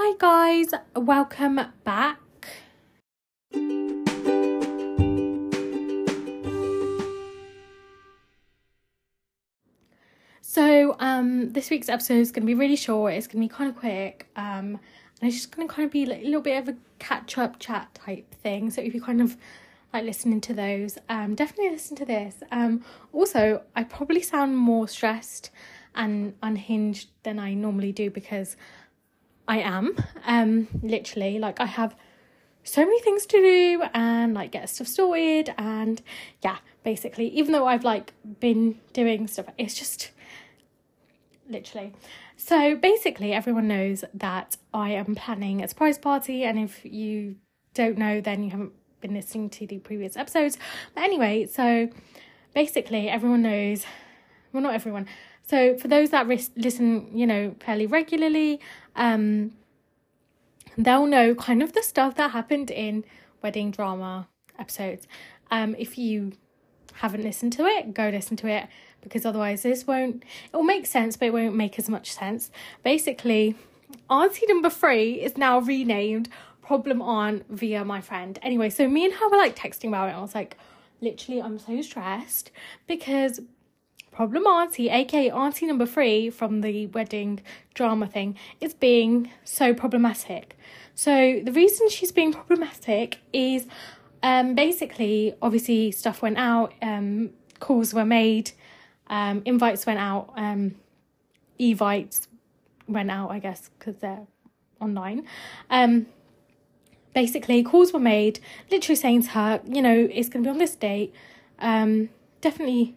Hi, guys, welcome back. So, um, this week's episode is going to be really short. It's going to be kind of quick. Um, and it's just going to kind of be like a little bit of a catch up chat type thing. So, if you kind of like listening to those, um, definitely listen to this. Um, also, I probably sound more stressed and unhinged than I normally do because I am. Um, literally, like I have so many things to do and like get stuff sorted and yeah, basically, even though I've like been doing stuff, it's just literally. So basically, everyone knows that I am planning a surprise party, and if you don't know, then you haven't been listening to the previous episodes. But anyway, so basically, everyone knows. Well, not everyone. So for those that ris- listen, you know, fairly regularly, um, they'll know kind of the stuff that happened in wedding drama episodes. Um, if you haven't listened to it, go listen to it because otherwise this won't it will make sense, but it won't make as much sense. Basically, auntie number three is now renamed Problem Aunt via my friend. Anyway, so me and her were like texting about it. And I was like, literally, I'm so stressed because problem auntie, aka auntie number three from the wedding drama thing, is being so problematic. So the reason she's being problematic is um basically obviously stuff went out, um calls were made, um invites went out, um evites went out, I guess, because they're online. Um basically calls were made, literally saying to her, you know, it's gonna be on this date. Um definitely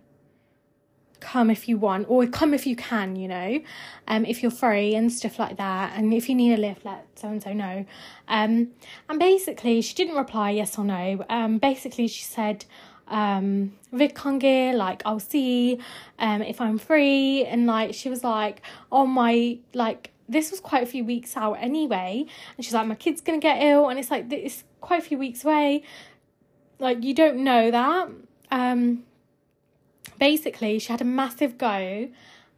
come if you want or come if you can you know um if you're free and stuff like that and if you need a lift let so and so know. Um and basically she didn't reply yes or no. Um basically she said um Vic like I'll see um if I'm free. And like she was like oh my like this was quite a few weeks out anyway. And she's like my kid's gonna get ill and it's like it's quite a few weeks away. Like you don't know that. Um basically she had a massive go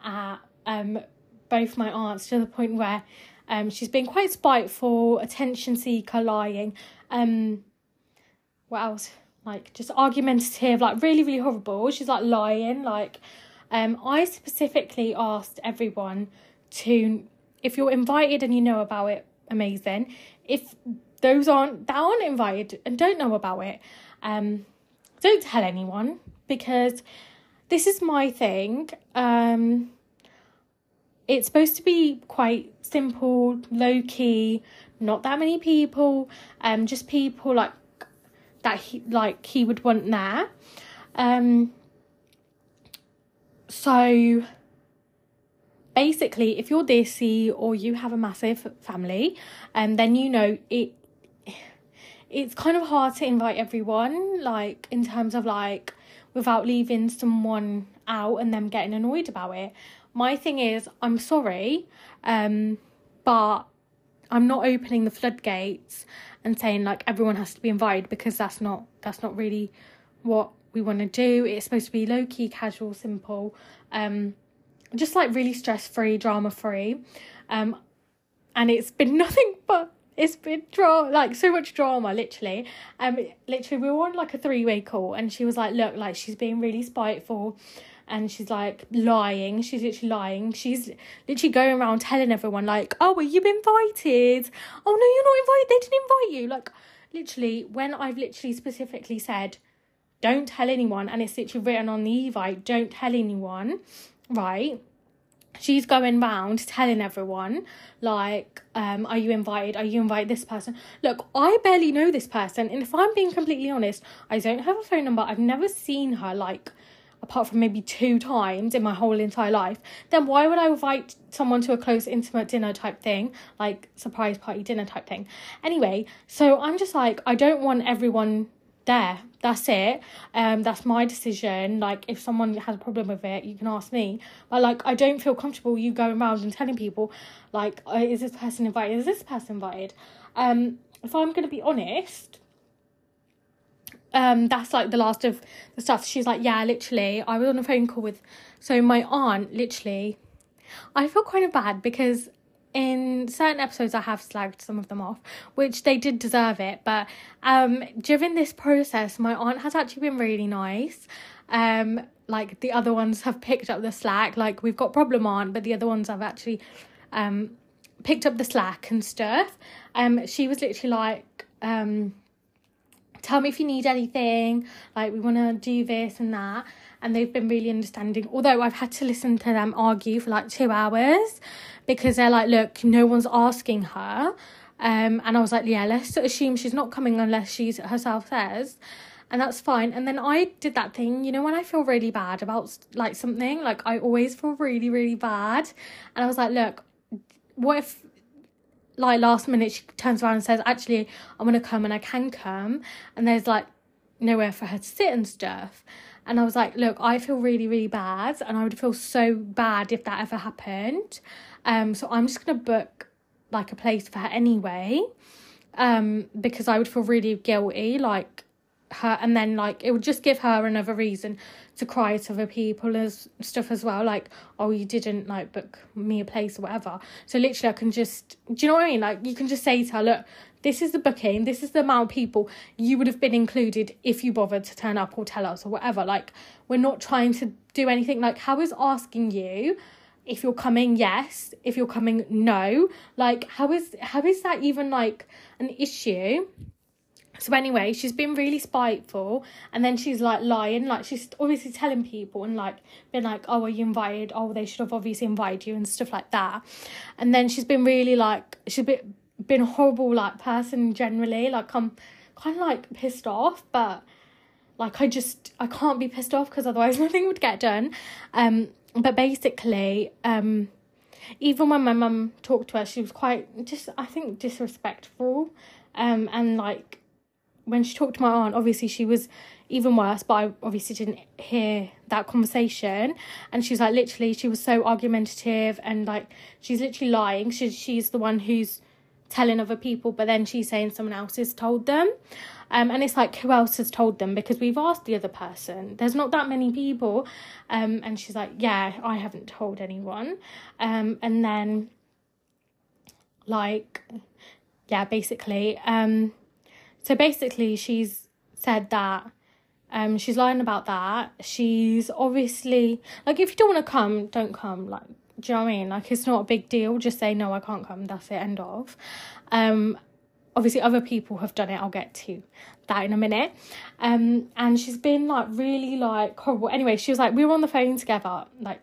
at um both my aunts to the point where um she's been quite spiteful, attention seeker, lying, um what else? Like just argumentative, like really, really horrible. She's like lying, like um I specifically asked everyone to if you're invited and you know about it, amazing. If those aren't that aren't invited and don't know about it, um don't tell anyone because this is my thing. Um, it's supposed to be quite simple, low key, not that many people, um, just people like that he like he would want there. Um, so basically, if you're desi or you have a massive family, um, then you know it. It's kind of hard to invite everyone, like in terms of like without leaving someone out and them getting annoyed about it. My thing is, I'm sorry, um, but I'm not opening the floodgates and saying like everyone has to be invited because that's not that's not really what we want to do. It's supposed to be low key, casual, simple, um, just like really stress free, drama free, um, and it's been nothing but it's been drama like so much drama literally. Um literally we were on like a three-way call and she was like look like she's being really spiteful and she's like lying. She's literally lying. She's literally going around telling everyone like oh well you've been invited. Oh no you're not invited. They didn't invite you. Like literally when i've literally specifically said don't tell anyone and it's literally written on the evite don't tell anyone right she's going round telling everyone like um are you invited? Are you invited this person? Look i barely know this person and if i'm being completely honest i don't have a phone number. I've never seen her like apart from maybe two times in my whole entire life. Then why would i invite someone to a close intimate dinner type thing? Like surprise party dinner type thing. Anyway so i'm just like i don't want everyone there that's it. Um that's my decision. Like if someone has a problem with it you can ask me. But like i don't feel comfortable you going around and telling people like oh, is this person invited? Is this person invited? Um if i'm to be honest um that's like the last of the stuff. She's like yeah literally i was on a phone call with so my aunt literally i feel kind of bad because in certain episodes I have slagged some of them off, which they did deserve it. But um during this process, my aunt has actually been really nice. Um, like the other ones have picked up the slack. Like we've got problem aunt, but the other ones have actually um picked up the slack and stuff. Um, she was literally like, um, tell me if you need anything. Like we want to do this and that. And they've been really understanding. Although I've had to listen to them argue for like two hours because they're like, look, no one's asking her. Um, and I was like, yeah, let's assume she's not coming unless she herself says. And that's fine. And then I did that thing, you know, when I feel really bad about like something, like I always feel really, really bad. And I was like, look, what if like last minute she turns around and says actually i'm gonna come and i can come and there's like nowhere for her to sit and stuff and i was like look i feel really really bad and i would feel so bad if that ever happened. Um so i'm just gonna book like a place for her anyway um because i would feel really guilty like her and then like it would just give her another reason to cry to other people as stuff as well like oh you didn't like book me a place or whatever. So literally i can just do you know what i mean? Like you can just say to her look this is the booking. This is the amount of people you would have been included if you bothered to turn up or tell us or whatever. Like we're not trying to do anything. Like how is asking you if you're coming yes if you're coming no? Like how is how is that even like an issue? So anyway, she's been really spiteful, and then she's like lying, like she's obviously telling people and like been like, "Oh, are you invited? Oh, they should have obviously invited you and stuff like that." And then she's been really like she's been been a horrible like person generally. Like I'm kind of like pissed off, but like I just I can't be pissed off because otherwise nothing would get done. Um, but basically, um, even when my mum talked to her, she was quite just I think disrespectful, um, and like when she talked to my aunt, obviously she was even worse, but I obviously didn't hear that conversation. And she was like, literally, she was so argumentative and like she's literally lying. She, she's the one who's telling other people, but then she's saying someone else has told them. Um, and it's like, who else has told them? Because we've asked the other person. There's not that many people. Um, and she's like, yeah, I haven't told anyone. Um, and then, like, yeah, basically, um, so basically, she's said that um she's lying about that. She's obviously like if you don't want to come, don't come. Like, do you know what I mean? Like it's not a big deal. Just say no, I can't come. That's it. End of. Um, obviously other people have done it. I'll get to that in a minute. Um, and she's been like really like horrible. Anyway, she was like we were on the phone together, like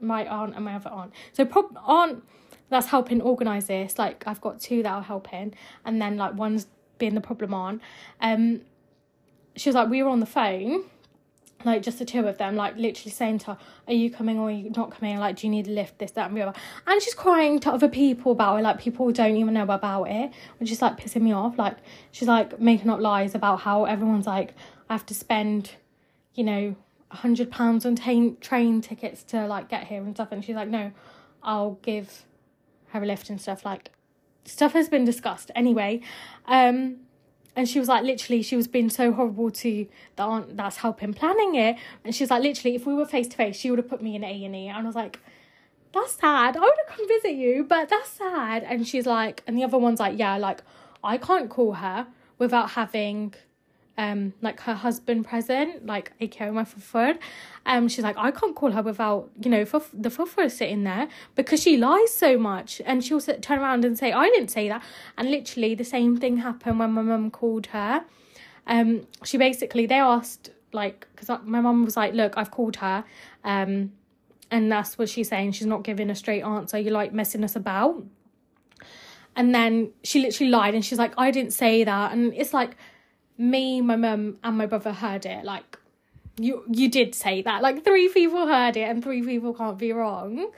my aunt and my other aunt. So prob aunt that's helping organize this. Like I've got two that are helping, and then like one's being the problem on. Um, she was like, we were on the phone, like just the two of them, like literally saying to her, Are you coming or are you not coming? Like, do you need a lift? This, that, and the other. And she's crying to other people about it, like people don't even know about it, which is like pissing me off. Like, she's like making up lies about how everyone's like, I have to spend, you know, a hundred pounds on t- train tickets to like get here and stuff. And she's like, No, I'll give her a lift and stuff. Like, stuff has been discussed anyway. Um, and she was like, literally, she was being so horrible to the aunt that's helping planning it. And she's like, literally, if we were face to face, she would have put me in A and E. And I was like, that's sad. I would have come visit you, but that's sad. And she's like, and the other one's like, yeah, like I can't call her without having um like her husband present, like aka my fufur. Um she's like, I can't call her without, you know, for the fufur sitting there because she lies so much and she'll sit, turn around and say, I didn't say that. And literally the same thing happened when my mum called her. Um she basically they asked like because my mum was like, Look, I've called her. Um and that's what she's saying. She's not giving a straight answer. You're like messing us about. And then she literally lied and she's like, I didn't say that. And it's like, me, my mum, and my brother heard it. Like, you you did say that. Like three people heard it, and three people can't be wrong.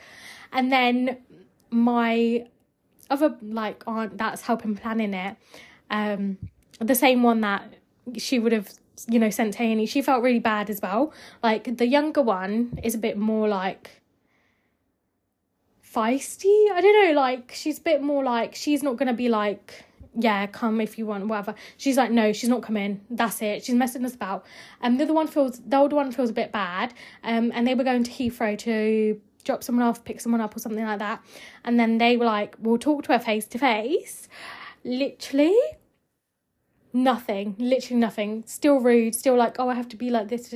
And then my other like aunt that's helping planning it, um, the same one that she would have you know sent to. She felt really bad as well. Like the younger one is a bit more like feisty. I don't know. Like she's a bit more like she's not gonna be like yeah, come if you want, whatever. She's like, no, she's not coming. That's it. She's messing us about. Um, the other one feels, the older one feels a bit bad. Um, and they were going to Heathrow to drop someone off, pick someone up, or something like that. And then they were like, we'll talk to her face to face. Literally, nothing. Literally nothing. Still rude. Still like, oh, I have to be like this.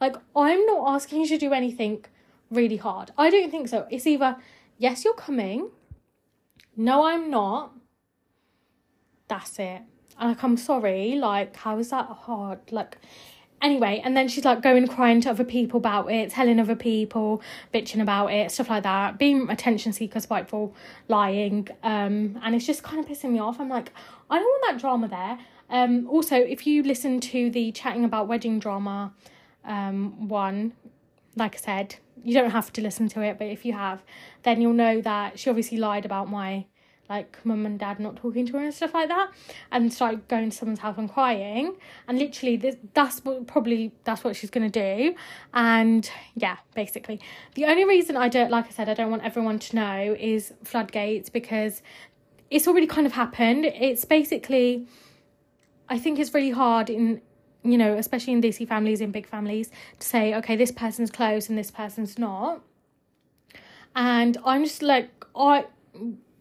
Like, I'm not asking you to do anything really hard. I don't think so. It's either, yes, you're coming. No, I'm not. That's it. Like, I'm sorry. Like, how is that hard? Like, anyway, and then she's like going crying to other people about it, telling other people, bitching about it, stuff like that, being attention seeker, spiteful, lying. Um, and it's just kind of pissing me off. I'm like, I don't want that drama there. Um, also, if you listen to the chatting about wedding drama um, one, like I said, you don't have to listen to it, but if you have, then you'll know that she obviously lied about my like mum and dad not talking to her and stuff like that and start going to someone's house and crying. And literally this that's what probably that's what she's gonna do. And yeah basically. The only reason i don't like i said i don't want everyone to know is floodgates because it's already kind of happened. It's basically i think it's really hard in you know especially in desi families in big families to say okay this person's close and this person's not. And i'm just like i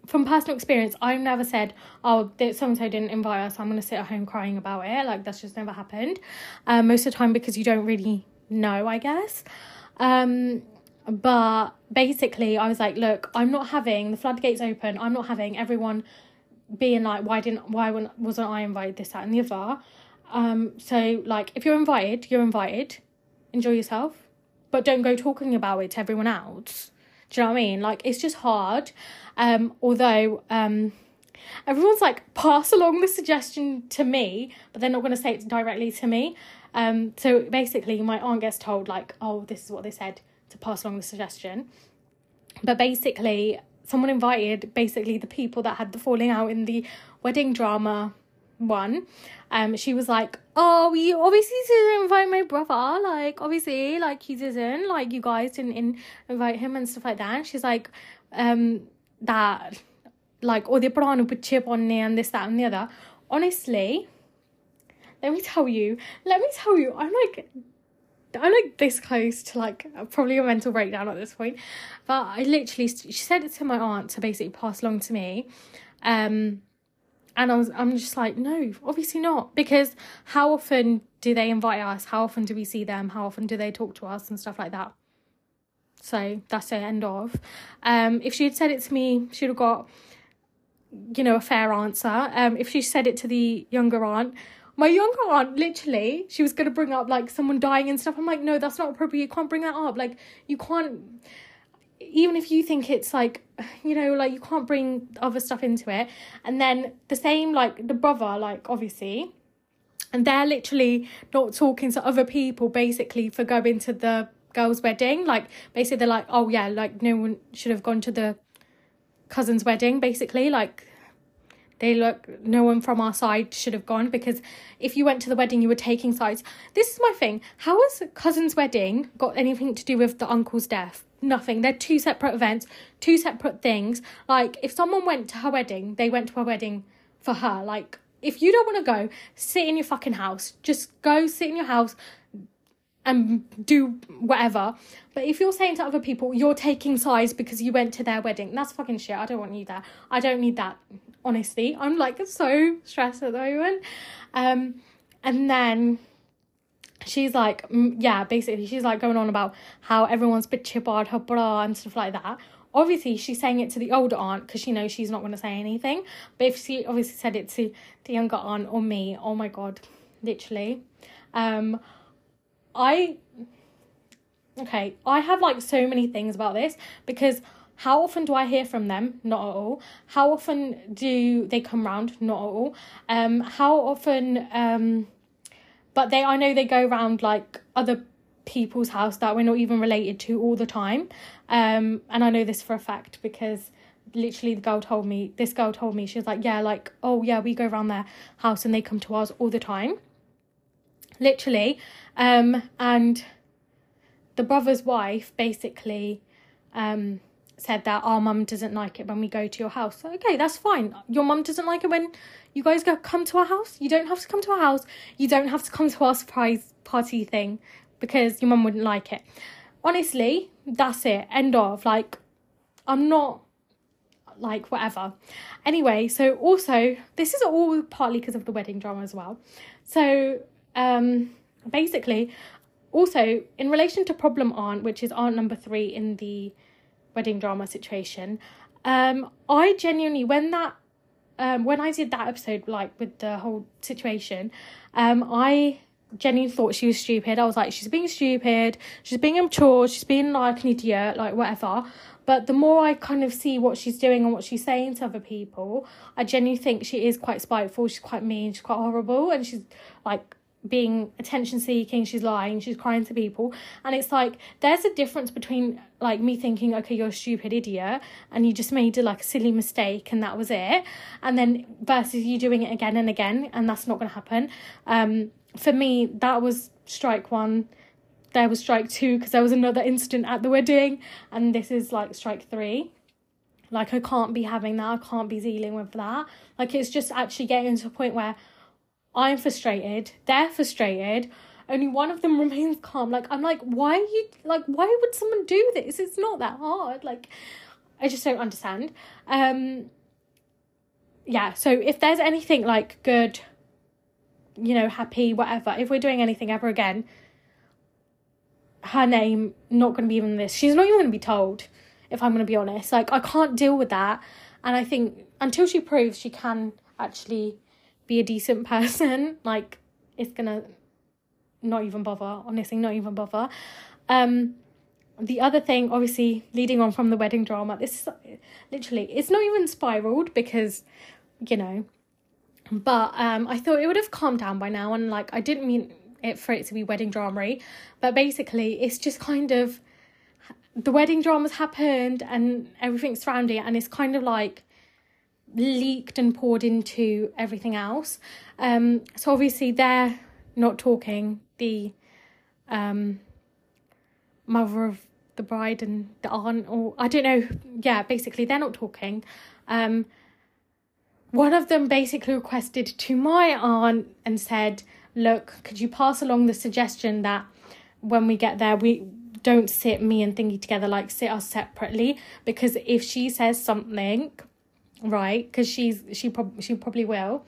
from personal experience, I've never said, "Oh, so and so didn't invite us. I'm gonna sit at home crying about it." Like that's just never happened. Um, most of the time because you don't really know, I guess. Um, but basically, I was like, "Look, I'm not having the floodgates open. I'm not having everyone being like, why didn't, why wasn't I invited? This, that, and the other." Um, so like, if you're invited, you're invited. Enjoy yourself, but don't go talking about it to everyone else. Do you know what I mean? Like, it's just hard. Um, although um, everyone's like, pass along the suggestion to me, but they're not going to say it directly to me. Um, so basically, my aunt gets told, like, oh, this is what they said to pass along the suggestion. But basically, someone invited basically the people that had the falling out in the wedding drama one. Um, she was like, "Oh, you obviously didn't invite my brother. Like, obviously, like he didn't. Like, you guys didn't in- invite him and stuff like that." And she's like, um, that like oh, or the prana put chip on me and this that and the other honestly let me tell you let me tell you i'm like i'm like this close to like probably a mental breakdown at this point but i literally she said it to my aunt to basically pass along to me um and I was I'm just like no obviously not because how often do they invite us how often do we see them how often do they talk to us and stuff like that so that's the end of. Um, if she had said it to me, she'd have got, you know, a fair answer. Um, if she said it to the younger aunt, my younger aunt literally, she was gonna bring up like someone dying and stuff. I'm like, no, that's not appropriate. You can't bring that up. Like, you can't. Even if you think it's like, you know, like you can't bring other stuff into it. And then the same, like the brother, like obviously, and they're literally not talking to other people basically for going to the girl's wedding. Like basically they're like, oh yeah, like no one should have gone to the cousin's wedding, basically. Like they look no one from our side should have gone because if you went to the wedding you were taking sides. This is my thing. How has cousin's wedding got anything to do with the uncle's death? Nothing. They're two separate events, two separate things. Like if someone went to her wedding, they went to her wedding for her. Like if you don't want to go, sit in your fucking house. Just go sit in your house, and do whatever. But if you're saying to other people you're taking sides because you went to their wedding, that's fucking shit. I don't want you there. I don't need that. Honestly, I'm like so stressed at the moment. Um, and then she's like, yeah, basically she's like going on about how everyone's bit chipard her bra and stuff like that. Obviously, she's saying it to the older aunt because she knows she's not going to say anything. But if she obviously said it to the younger aunt or me, oh my god, literally. Um, I okay, I have like so many things about this because how often do I hear from them? Not at all. How often do they come round? Not at all. Um, how often um but they I know they go around like other people's house that we're not even related to all the time. Um and I know this for a fact because literally the girl told me this girl told me she was like, Yeah, like, oh yeah, we go around their house and they come to ours all the time. Literally. Um, and the brother's wife basically um, said that our mum doesn't like it when we go to your house. Okay, that's fine. Your mum doesn't like it when you guys go come to our house. You don't have to come to our house. You don't have to come to our surprise party thing because your mum wouldn't like it. honestly, that's it. End of. Like, I'm not like whatever. Anyway, so also this is all partly because of the wedding drama as well. So um basically also in relation to problem aunt, which is aunt number three in the wedding drama situation, um I genuinely when that um when I did that episode like with the whole situation, um I genuinely thought she was stupid. I was like, she's being stupid, she's being immature, she's being like an idiot, like whatever. But the more I kind of see what she's doing and what she's saying to other people, I genuinely think she is quite spiteful, she's quite mean, she's quite horrible, and she's like being attention seeking, she's lying, she's crying to people. And it's like there's a difference between like me thinking, okay, you're a stupid idiot and you just made like a silly mistake and that was it. And then versus you doing it again and again and that's not gonna happen. Um for me that was strike one there was strike two because there was another incident at the wedding and this is like strike three like i can't be having that i can't be dealing with that like it's just actually getting to a point where i'm frustrated they're frustrated only one of them remains calm like i'm like why you like why would someone do this it's not that hard like i just don't understand um yeah so if there's anything like good you know happy whatever if we're doing anything ever again her name not to be even this. She's not even to be told, if I'm to be honest. Like, I can't deal with that. And I think until she proves she can actually be a decent person, like, it's to not even bother. Honestly, not even bother. Um, the other thing, obviously, leading on from the wedding drama, this is literally, it's not even spiraled because, you know, but um, I thought it would have calmed down by now. And, like, I didn't mean it for it to be wedding drama but basically it's just kind of the wedding dramas happened and everything's surrounding it and it's kind of like leaked and poured into everything else. Um so obviously they're not talking. The um mother of the bride and the aunt or I don't know. Yeah basically they're not talking. Um one of them basically requested to my aunt and said look, could you pass along the suggestion that when we get there, we don't sit me and Thingy together, like sit us separately? Because if she says something, right, because she's she probably she probably will.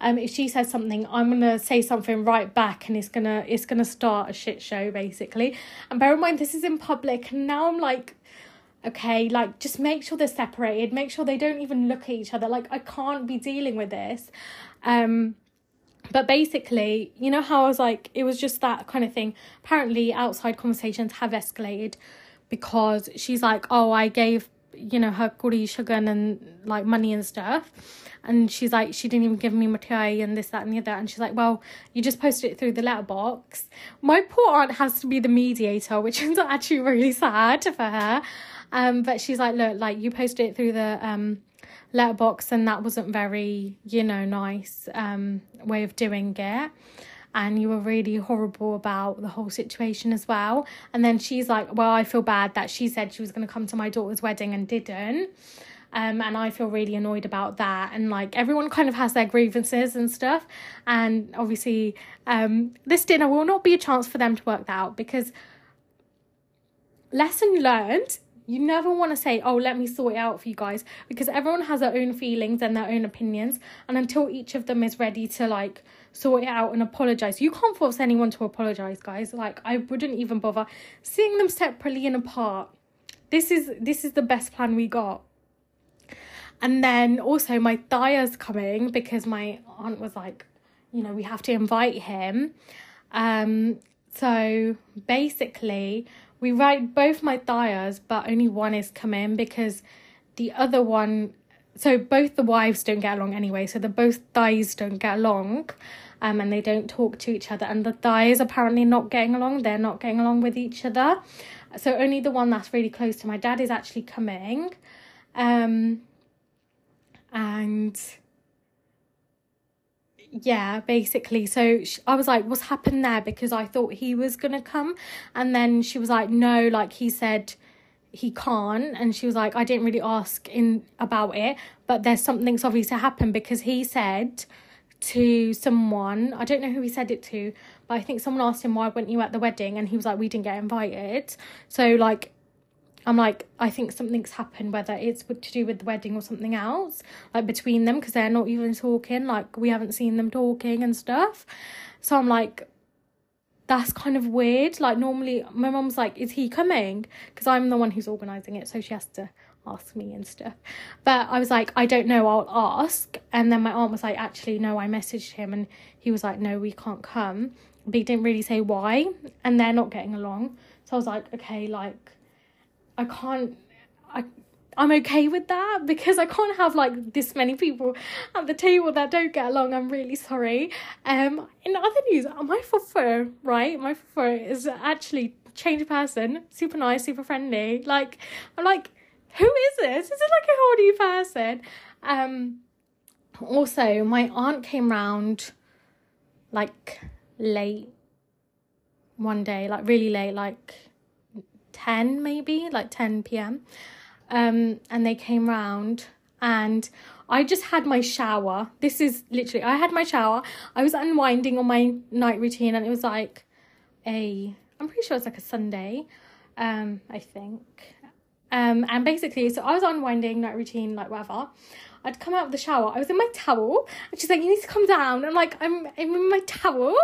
Um, if she says something, I'm gonna say something right back, and it's gonna it's gonna start a shit show basically. And bear in mind, this is in public, and now I'm like, okay, like just make sure they're separated, make sure they don't even look at each other. Like I can't be dealing with this. Um, but basically, you know how I was like, it was just that kind of thing. Apparently, outside conversations have escalated because she's like, oh, I gave, you know, her kuri shagan and like money and stuff. And she's like, she didn't even give me my matai and this, that, and the other. And she's like, well, you just posted it through the letterbox. My poor aunt has to be the mediator, which is actually really sad for her. Um, but she's like, look, like you posted it through the um letterbox and that wasn't very you know nice um way of doing it and you were really horrible about the whole situation as well and then she's like well i feel bad that she said she was going to come to my daughter's wedding and didn't um, and I feel really annoyed about that. And like everyone kind of has their grievances and stuff. And obviously, um, this dinner will not be a chance for them to work that out because lesson learned you never want to say, oh, let me sort it out for you guys, because everyone has their own feelings and their own opinions. And until each of them is ready to like sort it out and apologize, you can't force anyone to apologize, guys. Like, I wouldn't even bother seeing them separately and apart. This is this is the best plan we got. And then also my Daya's coming because my aunt was like, you know, we have to invite him. Um, so basically we write both my Dayas, but only one is coming because the other one. So both the wives don't get along anyway. So the both Dais don't get along, um, and they don't talk to each other. And the Dais apparently not getting along. They're not getting along with each other. So only the one that's really close to my dad is actually coming, um, and yeah, basically. So she, I was like, what's happened there? Because I thought he was going to come. And then she was like, no, like he said he can't. And she was like, I didn't really ask in about it, but there's something's obviously happened because he said to someone, I don't know who he said it to, but I think someone asked him why weren't you at the wedding, and he was like, we didn't get invited. So like, I'm like, I think something's happened, whether it's to do with the wedding or something else, like between them, because they're not even talking. Like, we haven't seen them talking and stuff. So I'm like, that's kind of weird. Like, normally, my mom's like, is he coming? Because I'm the one who's organising it, so she has to ask me and stuff. But I was like, I don't know, I'll ask. And then my aunt was like, actually, no, I messaged him, and he was like, no, we can't come. But he didn't really say why, and they're not getting along. So I was like, okay, like, I can't I I'm okay with that because I can't have like this many people at the table that don't get along. I'm really sorry. Um in other news, my fufu, right? My fufu is actually change person, super nice, super friendly. Like I'm like, who is this? Is it like a whole new person? Um also my aunt came round like late one day, like really late, like 10 maybe, like 10 p.m. Um, and they came round and I just had my shower. This is literally, I had my shower. I was unwinding on my night routine and it was like a, I'm pretty sure it's like a Sunday, um, I think. Um, and basically, so I was unwinding night routine, like whatever. I'd come out of the shower. I was in my towel, and she's like, "You need to come down." I'm like, "I'm, I'm in my towel,"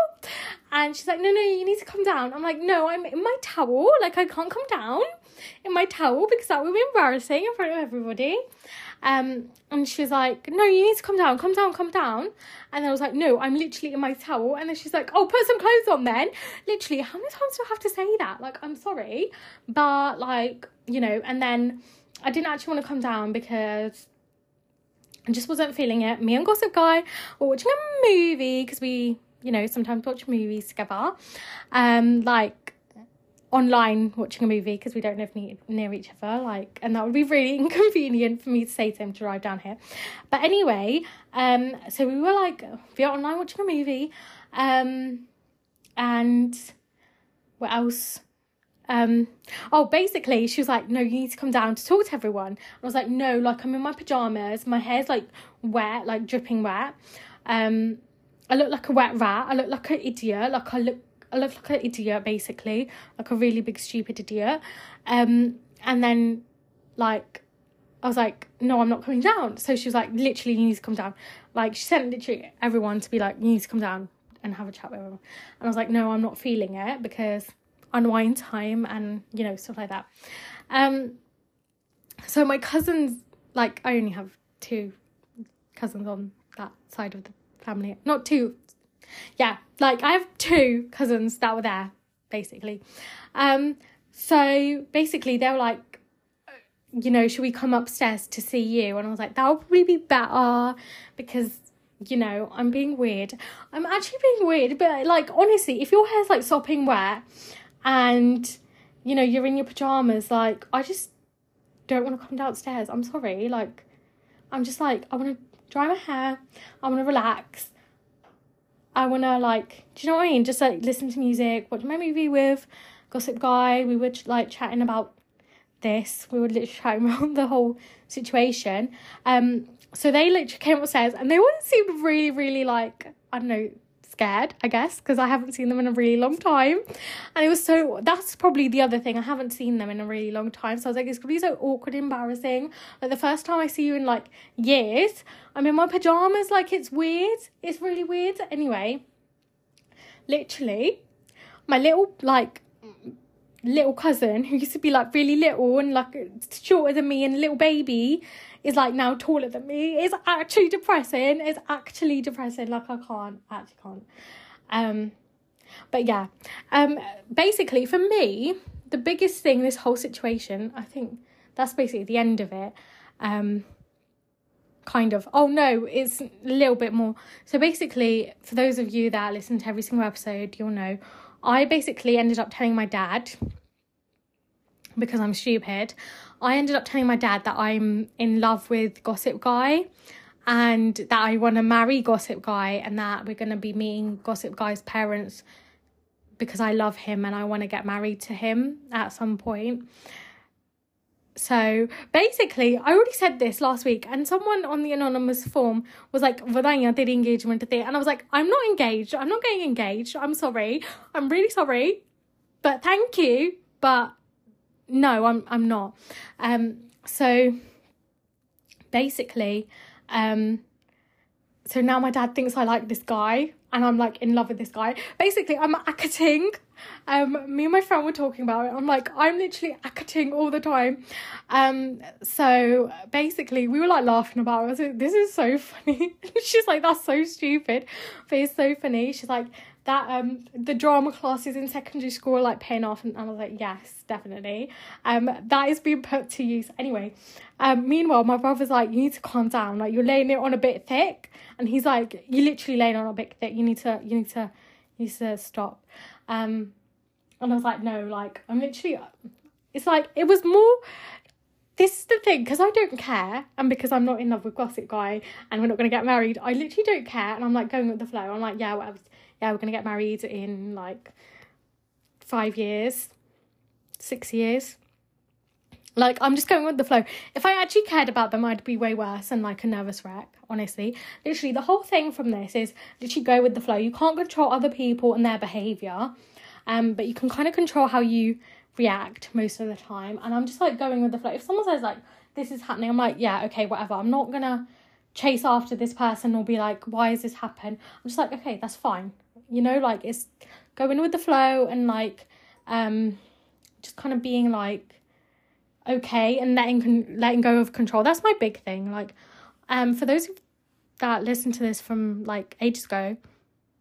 and she's like, "No, no, you need to come down." I'm like, "No, I'm in my towel. Like, I can't come down in my towel because that would be embarrassing in front of everybody." Um, and she's like, "No, you need to come down. Come down. Come down." And I was like, "No, I'm literally in my towel." And then she's like, "Oh, put some clothes on then." Literally, how many times do I have to say that? Like, I'm sorry, but like, you know. And then I didn't actually want to come down because I just wasn't feeling it. Me and Gossip Guy were watching a movie because we, you know, sometimes watch movies together. Um, like online watching a movie because we don't live near, near each other like and that would be really inconvenient for me to say to him to drive down here but anyway um so we were like we are online watching a movie um and what else um oh basically she was like no you need to come down to talk to everyone. I was like no like i'm in my pajamas. My hair's like wet like dripping wet. Um i look like a wet rat. I look like an idiot. Like i look i look like an idiot basically. Like a really big stupid idiot. Um and then like I was like, no, I'm not coming down. So she was like, literally, you need to come down. Like, she sent literally everyone to be like, you need to come down and have a chat with everyone. And I was like, no, I'm not feeling it because unwind time and you know stuff like that. Um so my cousins like i only have two cousins on that side of the family. Not two yeah like i have two cousins that were there basically. Um so basically they were like you know should we come upstairs to see you? And i was like that would probably be better because you know i'm being weird. I'm actually being weird but like honestly if your hair's like sopping wet and you know you're in your pajamas like i just don't want to come downstairs i'm sorry like i'm just like i want to dry my hair i want to relax i want to like do you know what i mean? Just like listen to music watch my movie with gossip guy we were like chatting about this we were literally chatting about the whole situation. Um so they literally came upstairs and they all seemed really really like i don't know scared, I guess, because I haven't seen them in a really long time. And it was so, that's probably the other thing. I haven't seen them in a really long time. So I was like, it's going to be so awkward, embarrassing. Like the first time I see you in like years, I'm in my pajamas. Like it's weird. It's really weird. Anyway, literally, my little, like, little cousin who used to be like really little and like shorter than me and a little baby is like now taller than me. It's actually depressing. It's actually depressing. Like I can't, actually can't. Um, but yeah, um, basically for me, the biggest thing this whole situation, I think that's basically the end of it. Um, kind of. Oh no, it's a little bit more. So basically, for those of you that listen to every single episode, you'll know I basically ended up telling my dad because I'm stupid. I ended up telling my dad that I'm in love with Gossip Guy and that I want to marry Gossip Guy and that we're going to be meeting Gossip Guy's parents because I love him and I want to get married to him at some point. so basically, I already said this last week, and someone on the anonymous form was like, Vadanya did engagement today. And I was like, I'm not engaged. I'm not getting engaged. I'm sorry. I'm really sorry. But thank you. But no, I'm I'm not. Um so basically, um so now my dad thinks I like this guy and I'm like in love with this guy. Basically, I'm acting. Um, me and my friend were talking about it. I'm like, I'm literally acting all the time. Um, so basically, we were like laughing about it. I was like, this is so funny. She's like, that's so stupid, but it's so funny. She's like, that um the drama classes in secondary school are like paying off and, I was like yes definitely. Um that is being put to use. Anyway um meanwhile my brother's like you need to calm down. Like you're laying it on a bit thick. And he's like you're literally laying on a bit thick. You need to you need to you need to stop. Um and I was like no like I'm literally it's like it was more this is the thing because I don't care, and because I'm not in love with Gossip Guy, and we're not going to get married. I literally don't care, and I'm like going with the flow. I'm like, yeah, whatever yeah, we're going to get married in like five years, six years. Like, I'm just going with the flow. If I actually cared about them, I'd be way worse and like a nervous wreck, honestly. Literally, the whole thing from this is literally go with the flow. You can't control other people and their behaviour, um, but you can kind of control how you react most of the time. And I'm just like going with the flow. If someone says, like, this is happening, I'm like, yeah, okay, whatever. I'm not gonna chase after this person or be like, why has this happened? I'm just like, okay, that's fine you know like it's going with the flow and like um just kind of being like okay and letting letting go of control. That's my big thing like um for those that listen to this from like ages ago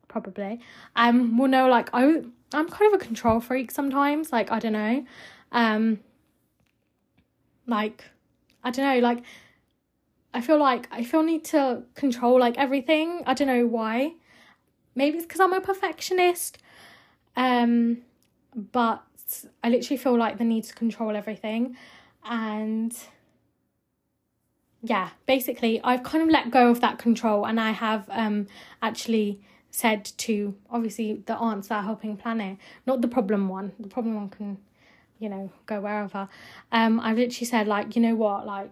probably um will know like I I'm kind of a control freak sometimes like I don't know um like I don't know like I feel like I feel need to control like everything. I don't know why Maybe it's because I'm a perfectionist. Um, but I literally feel like the need to control everything. And yeah, basically, I've kind of let go of that control and I have um, actually said to obviously the aunts that are helping plan it, not the problem one, the problem one can, you know, go wherever. Um, I've literally said, like, you know what, like,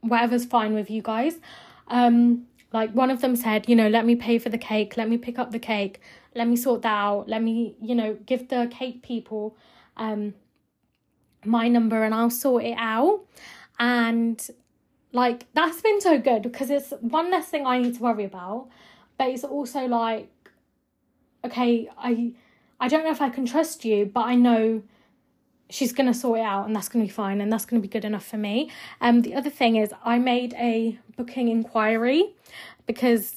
whatever's fine with you guys. Um, like one of them said, you know, let me pay for the cake, let me pick up the cake, let me sort that out, let me, you know, give the cake people um my number and I'll sort it out. And like that's been so good because it's one less thing I need to worry about, but it's also like okay, I I don't know if I can trust you, but I know she's going to sort it out and that's going to be fine and that's going to be good enough for me. Um, the other thing is I made a booking inquiry because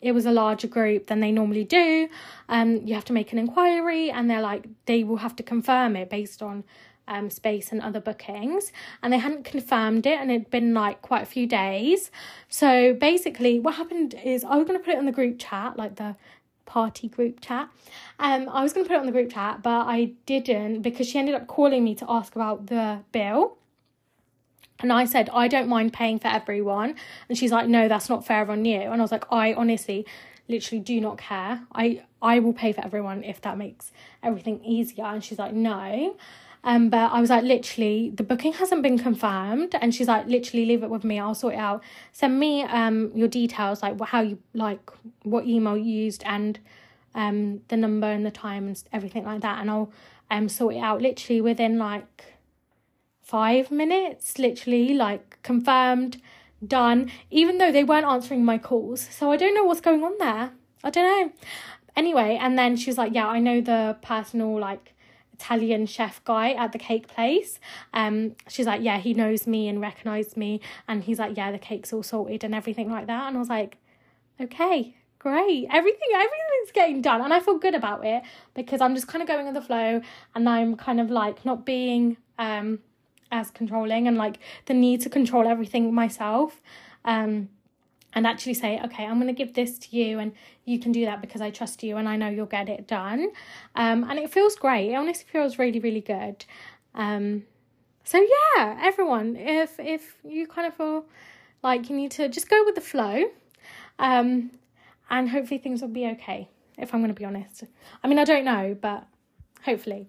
it was a larger group than they normally do. Um, you have to make an inquiry and they're like, they will have to confirm it based on um, space and other bookings. And they hadn't confirmed it and it'd been like quite a few days. So basically, what happened is I was going to put it on the group chat, like the party group chat. Um, I was going to put it on the group chat, but I didn't because she ended up calling me to ask about the bill. And I said, I don't mind paying for everyone. And she's like, no, that's not fair on you. And I was like, I honestly literally do not care. I, I will pay for everyone if that makes everything easier. And she's like, no. Um, but I was like, literally, the booking hasn't been confirmed, and she's like, literally, leave it with me. I'll sort it out. Send me um your details, like how you like what email you used, and um the number and the time and everything like that, and I'll um sort it out. Literally within like five minutes, literally like confirmed, done. Even though they weren't answering my calls, so I don't know what's going on there. I don't know. Anyway, and then she was like, yeah, I know the personal like Italian chef guy at the cake place. Um, she's like, yeah, he knows me and recognized me, and he's like, yeah, the cake's all sorted and everything like that. And I was like, okay, great, everything, everything's getting done, and I feel good about it because I'm just kind of going with the flow, and I'm kind of like not being um as controlling and like the need to control everything myself. Um, and actually say, okay, I'm going to give this to you and you can do that because I trust you and I know you'll get it done. Um, and it feels great. It honestly feels really, really good. Um, so yeah, everyone, if if you kind of feel like you need to just go with the flow, um, and hopefully things will be okay. If I'm going to be honest, I mean I don't know, but hopefully.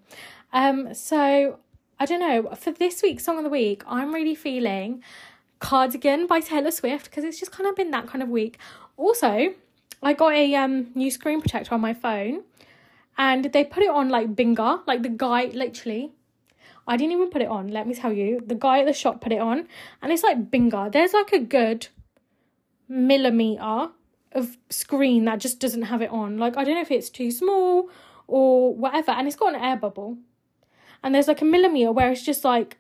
Um, so I don't know, for this week's song of the week, I'm really feeling Cardigan by Taylor Swift because it's just kind of been that kind of week. Also, I got a um new screen protector on my phone and they put it on like Binger, like the guy literally. I didn't even put it on, let me tell you. The guy at the shop put it on and it's like Binger. There's like a good millimeter of screen that just doesn't have it on. Like I don't know if it's too small or whatever and it's got an air bubble. And there's like a millimeter where it's just like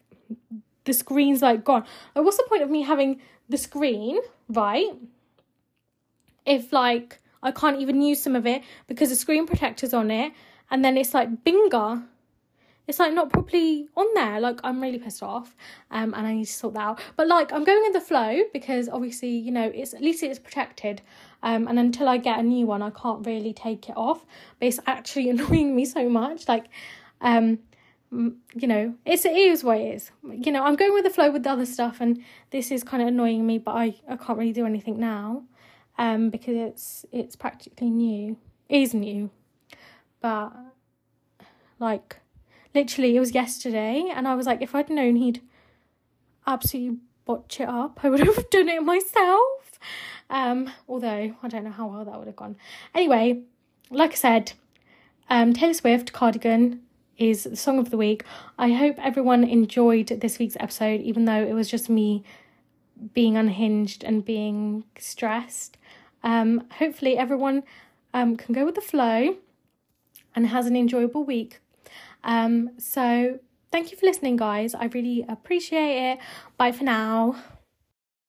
the screen's like gone. Like what's the point of me having the screen, right? If like I can't even use some of it because the screen protector's on it and then it's like binger. It's like not properly on there. Like I'm really pissed off. Um and I need to sort that out. But like I'm going with the flow because obviously, you know, it's at least it's protected. Um and until I get a new one I can't really take it off. But it's actually annoying me so much. Like um you know, it's it is what it is. You know, I'm going with the flow with the other stuff, and this is kind of annoying me, but I, I can't really do anything now, um, because it's it's practically new. It is new, but like, literally, it was yesterday, and I was like, if I'd known he'd absolutely botch it up, I would have done it myself. Um, although I don't know how well that would have gone. Anyway, like I said, um, Taylor Swift cardigan is the song of the week. I hope everyone enjoyed this week's episode, even though it was just me being unhinged and being stressed. Um, hopefully, everyone um, can go with the flow and has an enjoyable week. Um, so, thank you for listening, guys. I really appreciate it. Bye for now.